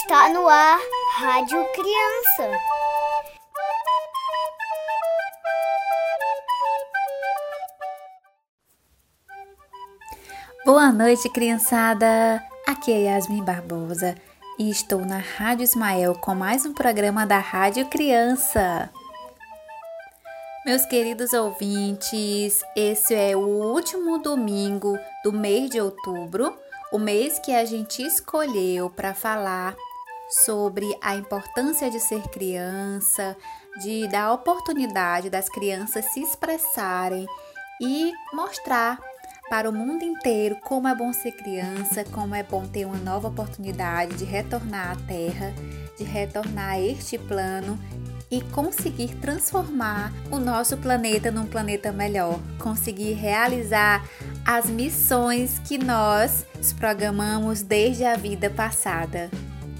Está no ar Rádio Criança. Boa noite, criançada! Aqui é Yasmin Barbosa e estou na Rádio Ismael com mais um programa da Rádio Criança. Meus queridos ouvintes, esse é o último domingo do mês de outubro, o mês que a gente escolheu para falar sobre a importância de ser criança, de dar oportunidade das crianças se expressarem e mostrar para o mundo inteiro como é bom ser criança, como é bom ter uma nova oportunidade de retornar à Terra, de retornar a este plano e conseguir transformar o nosso planeta num planeta melhor, conseguir realizar as missões que nós programamos desde a vida passada.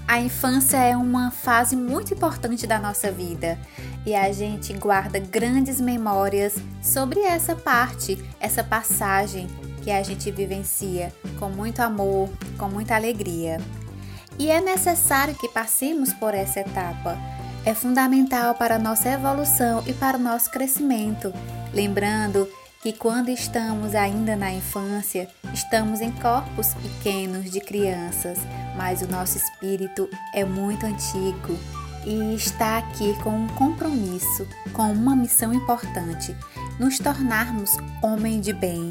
A infância é uma fase muito importante da nossa vida e a gente guarda grandes memórias sobre essa parte, essa passagem que a gente vivencia com muito amor, com muita alegria. E é necessário que passemos por essa etapa é fundamental para a nossa evolução e para o nosso crescimento. Lembrando que quando estamos ainda na infância, estamos em corpos pequenos de crianças, mas o nosso espírito é muito antigo e está aqui com um compromisso, com uma missão importante: nos tornarmos homem de bem.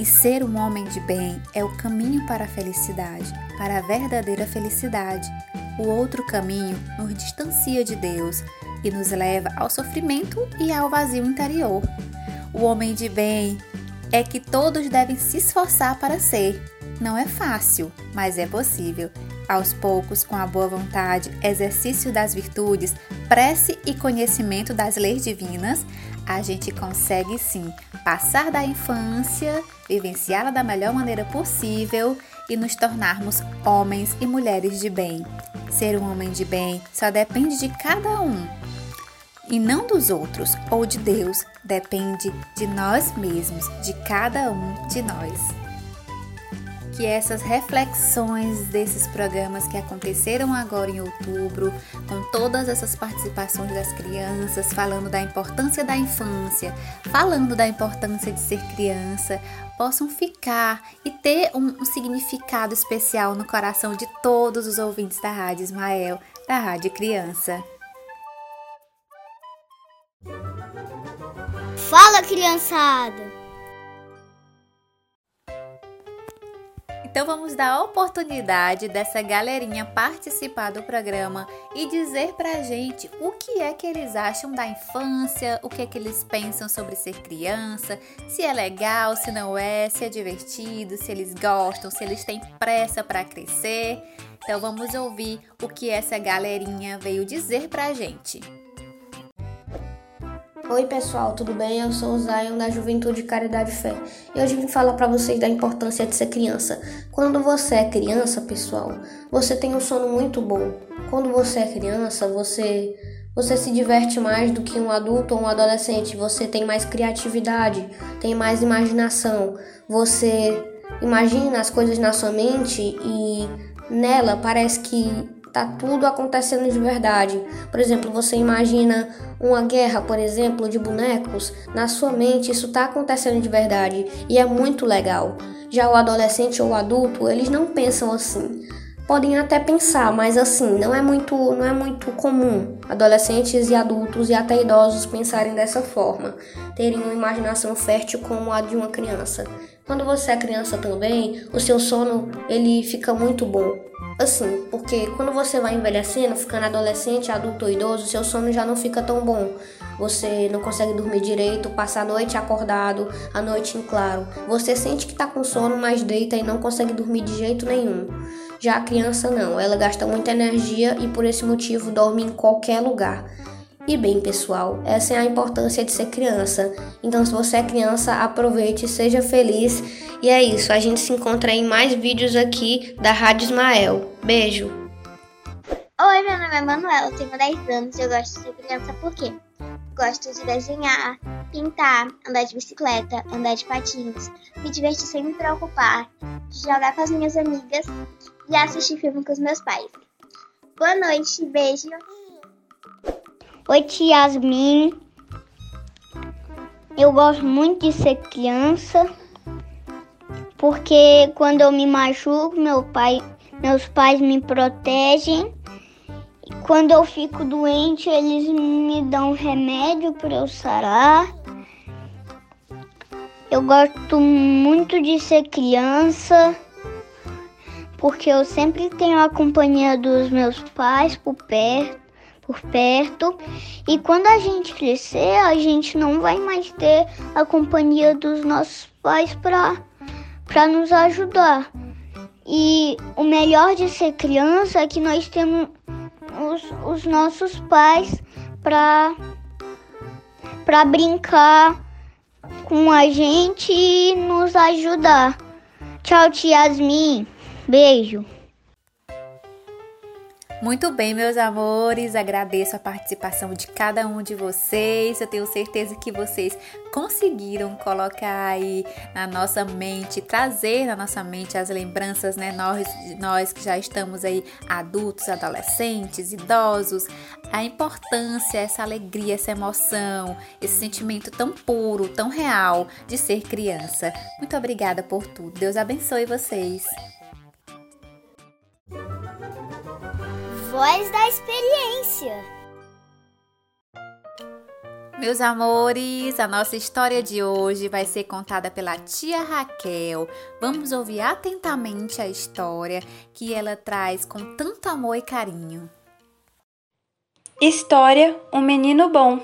E ser um homem de bem é o caminho para a felicidade, para a verdadeira felicidade. O outro caminho nos distancia de Deus e nos leva ao sofrimento e ao vazio interior. O homem de bem é que todos devem se esforçar para ser. Não é fácil, mas é possível. Aos poucos, com a boa vontade, exercício das virtudes, prece e conhecimento das leis divinas, a gente consegue sim passar da infância, vivenciá-la da melhor maneira possível e nos tornarmos homens e mulheres de bem. Ser um homem de bem só depende de cada um e não dos outros ou de Deus, depende de nós mesmos, de cada um de nós que essas reflexões desses programas que aconteceram agora em outubro, com todas essas participações das crianças, falando da importância da infância, falando da importância de ser criança, possam ficar e ter um, um significado especial no coração de todos os ouvintes da Rádio Ismael, da Rádio Criança. Fala, criançada! Então vamos dar a oportunidade dessa galerinha participar do programa e dizer pra gente o que é que eles acham da infância, o que é que eles pensam sobre ser criança, se é legal, se não é, se é divertido, se eles gostam, se eles têm pressa para crescer. Então vamos ouvir o que essa galerinha veio dizer pra gente. Oi pessoal, tudo bem? Eu sou o Zion da Juventude Caridade e Fé e hoje vim falar para vocês da importância de ser criança. Quando você é criança, pessoal, você tem um sono muito bom. Quando você é criança, você você se diverte mais do que um adulto ou um adolescente. Você tem mais criatividade, tem mais imaginação. Você imagina as coisas na sua mente e nela parece que tá tudo acontecendo de verdade. Por exemplo, você imagina uma guerra, por exemplo, de bonecos, na sua mente isso tá acontecendo de verdade e é muito legal. Já o adolescente ou o adulto, eles não pensam assim. Podem até pensar, mas assim, não é muito, não é muito comum adolescentes e adultos e até idosos pensarem dessa forma, terem uma imaginação fértil como a de uma criança. Quando você é criança também, o seu sono ele fica muito bom. Assim, porque quando você vai envelhecendo, ficando adolescente, adulto ou idoso, seu sono já não fica tão bom. Você não consegue dormir direito, passa a noite acordado, a noite em claro. Você sente que tá com sono, mas deita e não consegue dormir de jeito nenhum. Já a criança não, ela gasta muita energia e por esse motivo dorme em qualquer lugar. E bem, pessoal, essa é a importância de ser criança. Então, se você é criança, aproveite, seja feliz. E é isso, a gente se encontra em mais vídeos aqui da Rádio Ismael. Beijo! Oi, meu nome é Manuela, tenho 10 anos e eu gosto de ser criança por quê? Gosto de desenhar, pintar, andar de bicicleta, andar de patins, me divertir sem me preocupar, jogar com as minhas amigas e assistir filme com os meus pais. Boa noite, beijo. Oi, tia Yasmin. Eu gosto muito de ser criança, porque quando eu me machuco, meu pai, meus pais me protegem. E quando eu fico doente, eles me dão remédio para eu sarar. Eu gosto muito de ser criança, porque eu sempre tenho a companhia dos meus pais por perto, por perto. E quando a gente crescer, a gente não vai mais ter a companhia dos nossos pais para nos ajudar. E o melhor de ser criança é que nós temos os, os nossos pais para brincar com a gente e nos ajudar. Tchau, tia Yasmin. Beijo. Muito bem, meus amores, agradeço a participação de cada um de vocês. Eu tenho certeza que vocês conseguiram colocar aí na nossa mente, trazer na nossa mente as lembranças, né? Nós, nós que já estamos aí adultos, adolescentes, idosos, a importância, essa alegria, essa emoção, esse sentimento tão puro, tão real de ser criança. Muito obrigada por tudo. Deus abençoe vocês. Voz da experiência. Meus amores, a nossa história de hoje vai ser contada pela tia Raquel. Vamos ouvir atentamente a história que ela traz com tanto amor e carinho. História: Um menino bom.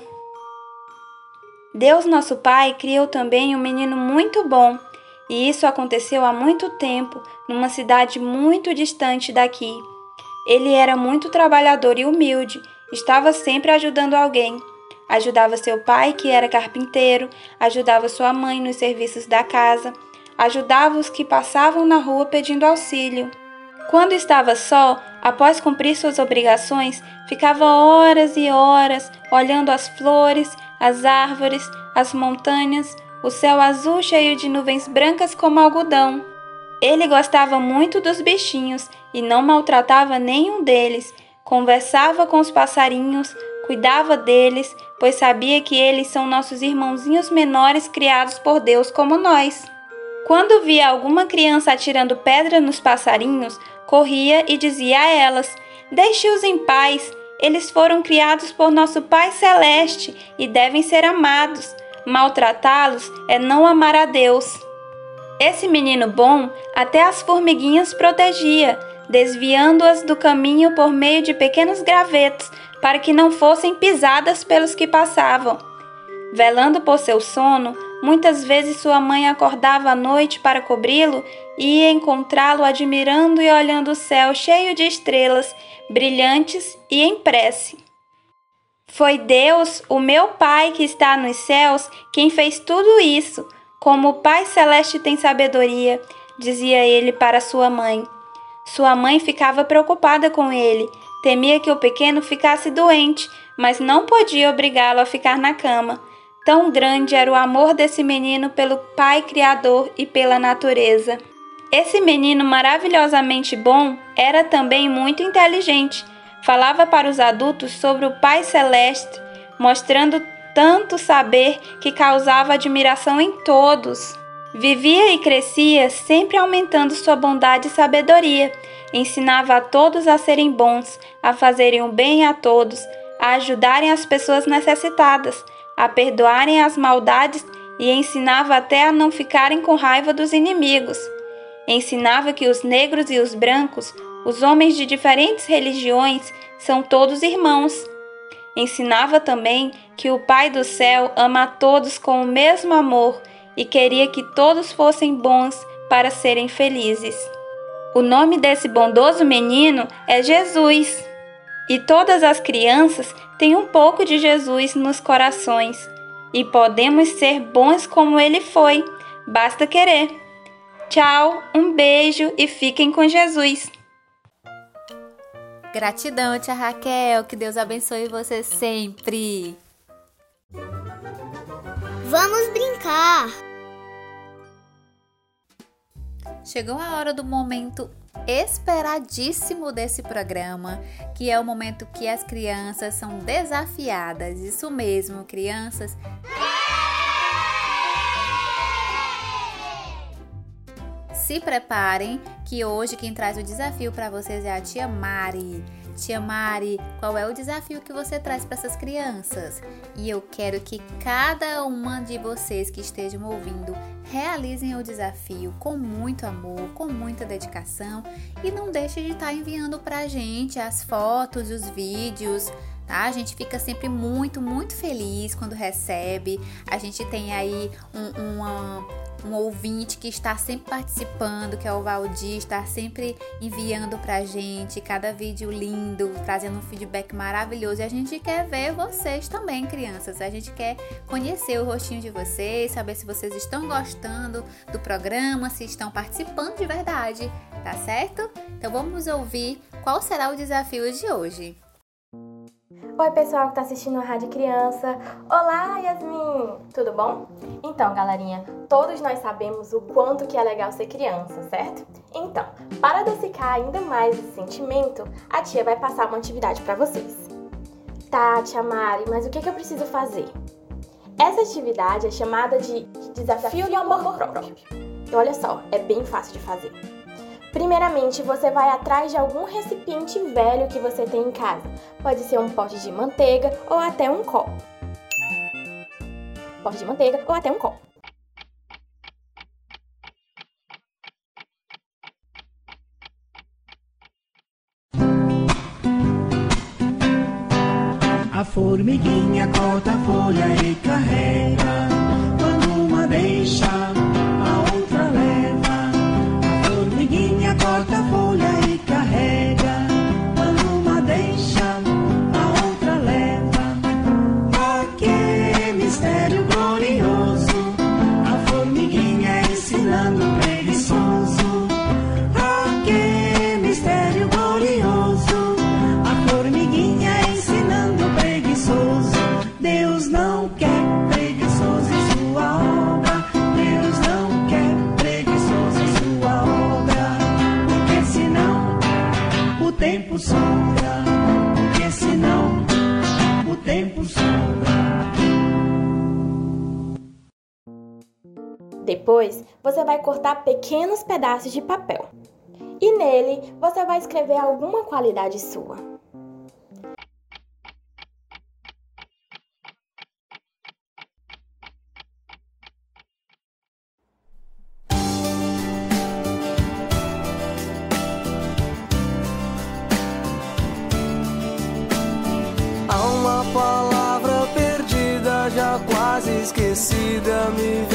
Deus, nosso Pai, criou também um menino muito bom, e isso aconteceu há muito tempo, numa cidade muito distante daqui. Ele era muito trabalhador e humilde, estava sempre ajudando alguém. Ajudava seu pai, que era carpinteiro, ajudava sua mãe nos serviços da casa, ajudava os que passavam na rua pedindo auxílio. Quando estava só, após cumprir suas obrigações, ficava horas e horas olhando as flores, as árvores, as montanhas, o céu azul cheio de nuvens brancas como algodão. Ele gostava muito dos bichinhos e não maltratava nenhum deles. Conversava com os passarinhos, cuidava deles, pois sabia que eles são nossos irmãozinhos menores criados por Deus como nós. Quando via alguma criança atirando pedra nos passarinhos, corria e dizia a elas: Deixe-os em paz, eles foram criados por nosso Pai Celeste e devem ser amados. Maltratá-los é não amar a Deus. Esse menino bom até as formiguinhas protegia, desviando-as do caminho por meio de pequenos gravetos, para que não fossem pisadas pelos que passavam. Velando por seu sono, muitas vezes sua mãe acordava à noite para cobri-lo e ia encontrá-lo admirando e olhando o céu cheio de estrelas brilhantes e em prece. Foi Deus, o meu Pai que está nos céus, quem fez tudo isso como o Pai Celeste tem sabedoria, dizia ele para sua mãe. Sua mãe ficava preocupada com ele, temia que o pequeno ficasse doente, mas não podia obrigá-lo a ficar na cama. Tão grande era o amor desse menino pelo Pai Criador e pela natureza. Esse menino maravilhosamente bom era também muito inteligente. Falava para os adultos sobre o Pai Celeste, mostrando tanto saber que causava admiração em todos. Vivia e crescia sempre aumentando sua bondade e sabedoria. Ensinava a todos a serem bons, a fazerem o bem a todos, a ajudarem as pessoas necessitadas, a perdoarem as maldades e ensinava até a não ficarem com raiva dos inimigos. Ensinava que os negros e os brancos, os homens de diferentes religiões, são todos irmãos Ensinava também que o Pai do céu ama a todos com o mesmo amor e queria que todos fossem bons para serem felizes. O nome desse bondoso menino é Jesus. E todas as crianças têm um pouco de Jesus nos corações. E podemos ser bons como ele foi, basta querer. Tchau, um beijo e fiquem com Jesus. Gratidão, tia Raquel. Que Deus abençoe você sempre. Vamos brincar. Chegou a hora do momento esperadíssimo desse programa, que é o momento que as crianças são desafiadas. Isso mesmo, crianças. Se preparem, que hoje quem traz o desafio para vocês é a tia Mari. Tia Mari, qual é o desafio que você traz para essas crianças? E eu quero que cada uma de vocês que estejam ouvindo realizem o desafio com muito amor, com muita dedicação e não deixe de estar tá enviando para a gente as fotos, os vídeos, tá? A gente fica sempre muito, muito feliz quando recebe. A gente tem aí um, uma um ouvinte que está sempre participando, que é o Valdir, está sempre enviando pra gente cada vídeo lindo, trazendo um feedback maravilhoso. E a gente quer ver vocês também, crianças. A gente quer conhecer o rostinho de vocês, saber se vocês estão gostando do programa, se estão participando de verdade, tá certo? Então vamos ouvir qual será o desafio de hoje. Oi, pessoal que está assistindo a Rádio Criança. Olá, Yasmin! Tudo bom? Então, galerinha, todos nós sabemos o quanto que é legal ser criança, certo? Então, para adocicar ainda mais esse sentimento, a tia vai passar uma atividade para vocês. Tá, tia Mari, mas o que, que eu preciso fazer? Essa atividade é chamada de Desafio de Amor Próprio. E olha só, é bem fácil de fazer. Primeiramente, você vai atrás de algum recipiente velho que você tem em casa. Pode ser um pote de manteiga ou até um copo. Pote de manteiga ou até um copo. A formiguinha corta a folha e carrega. Quando uma deixa tempo sobra. Porque senão o tempo sobra. Depois, você vai cortar pequenos pedaços de papel. E nele, você vai escrever alguma qualidade sua. Esquecida, me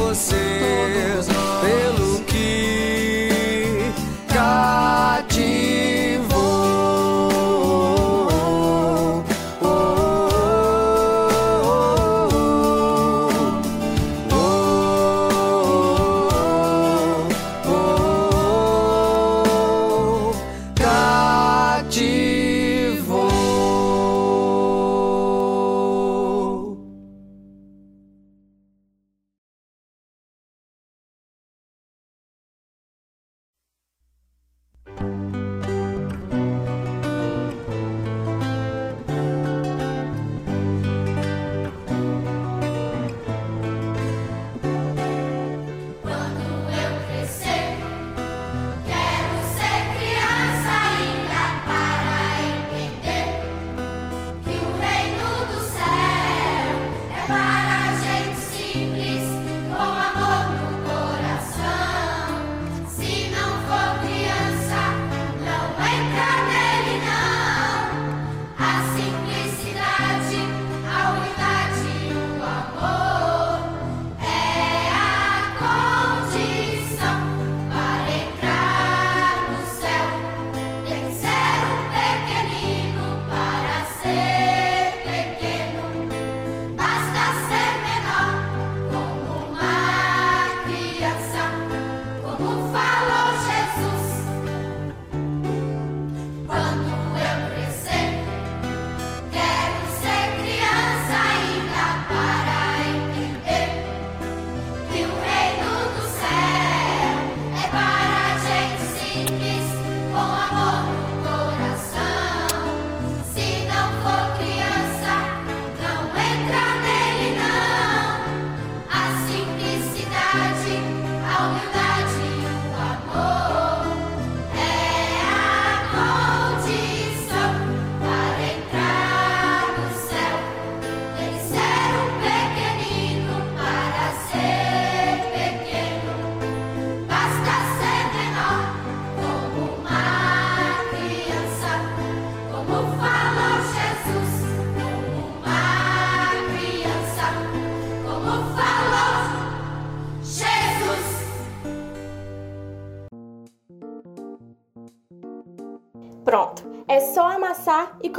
você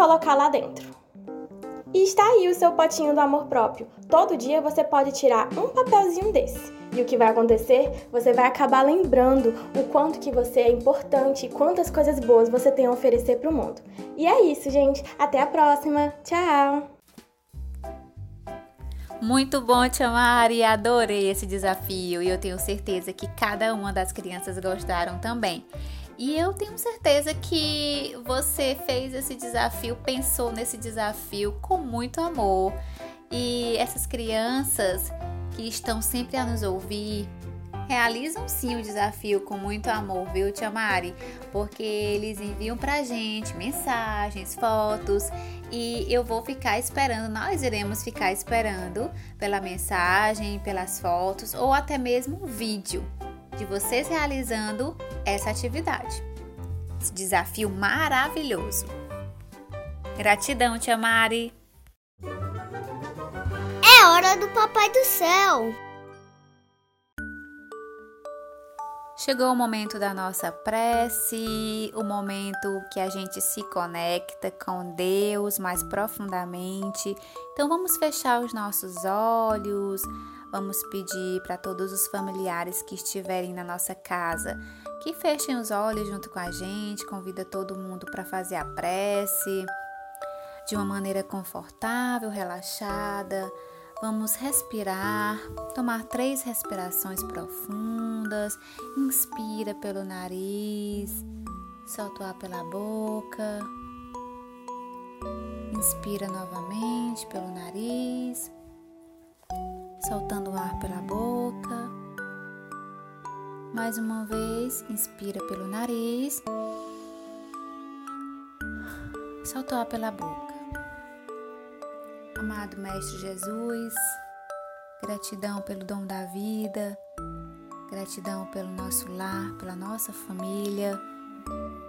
colocar lá dentro. E está aí o seu potinho do amor próprio. Todo dia você pode tirar um papelzinho desse. E o que vai acontecer? Você vai acabar lembrando o quanto que você é importante e quantas coisas boas você tem a oferecer para o mundo. E é isso, gente. Até a próxima. Tchau! Muito bom, Tia Mari, adorei esse desafio e eu tenho certeza que cada uma das crianças gostaram também. E eu tenho certeza que você fez esse desafio, pensou nesse desafio com muito amor. E essas crianças que estão sempre a nos ouvir, realizam sim o desafio com muito amor, viu, Tia Mari? Porque eles enviam pra gente mensagens, fotos e eu vou ficar esperando, nós iremos ficar esperando pela mensagem, pelas fotos ou até mesmo um vídeo de vocês realizando essa atividade. Esse desafio maravilhoso. Gratidão, Tia Mari. É hora do Papai do Céu. Chegou o momento da nossa prece, o momento que a gente se conecta com Deus mais profundamente. Então vamos fechar os nossos olhos, vamos pedir para todos os familiares que estiverem na nossa casa que fechem os olhos junto com a gente, convida todo mundo para fazer a prece de uma maneira confortável, relaxada. Vamos respirar, tomar três respirações profundas. Inspira pelo nariz, solta o ar pela boca. Inspira novamente pelo nariz, soltando o ar pela boca. Mais uma vez, inspira pelo nariz, solta o ar pela boca. Amado Mestre Jesus, gratidão pelo dom da vida, gratidão pelo nosso lar, pela nossa família.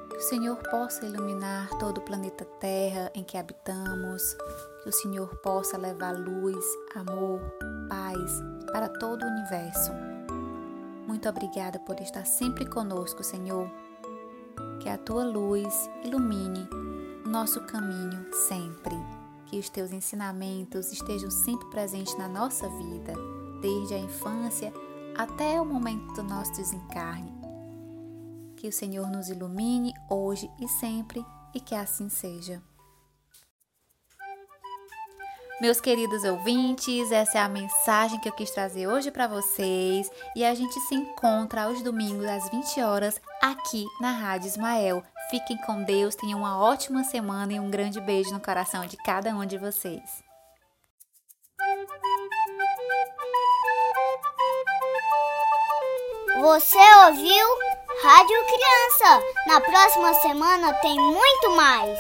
Que o Senhor possa iluminar todo o planeta Terra em que habitamos, que o Senhor possa levar luz, amor, paz para todo o universo. Muito obrigada por estar sempre conosco, Senhor. Que a tua luz ilumine nosso caminho sempre. Que os teus ensinamentos estejam sempre presentes na nossa vida, desde a infância até o momento do nosso desencarne. Que o Senhor nos ilumine hoje e sempre e que assim seja. Meus queridos ouvintes, essa é a mensagem que eu quis trazer hoje para vocês e a gente se encontra aos domingos às 20 horas aqui na Rádio Ismael. Fiquem com Deus, tenham uma ótima semana e um grande beijo no coração de cada um de vocês. Você ouviu Rádio Criança? Na próxima semana tem muito mais.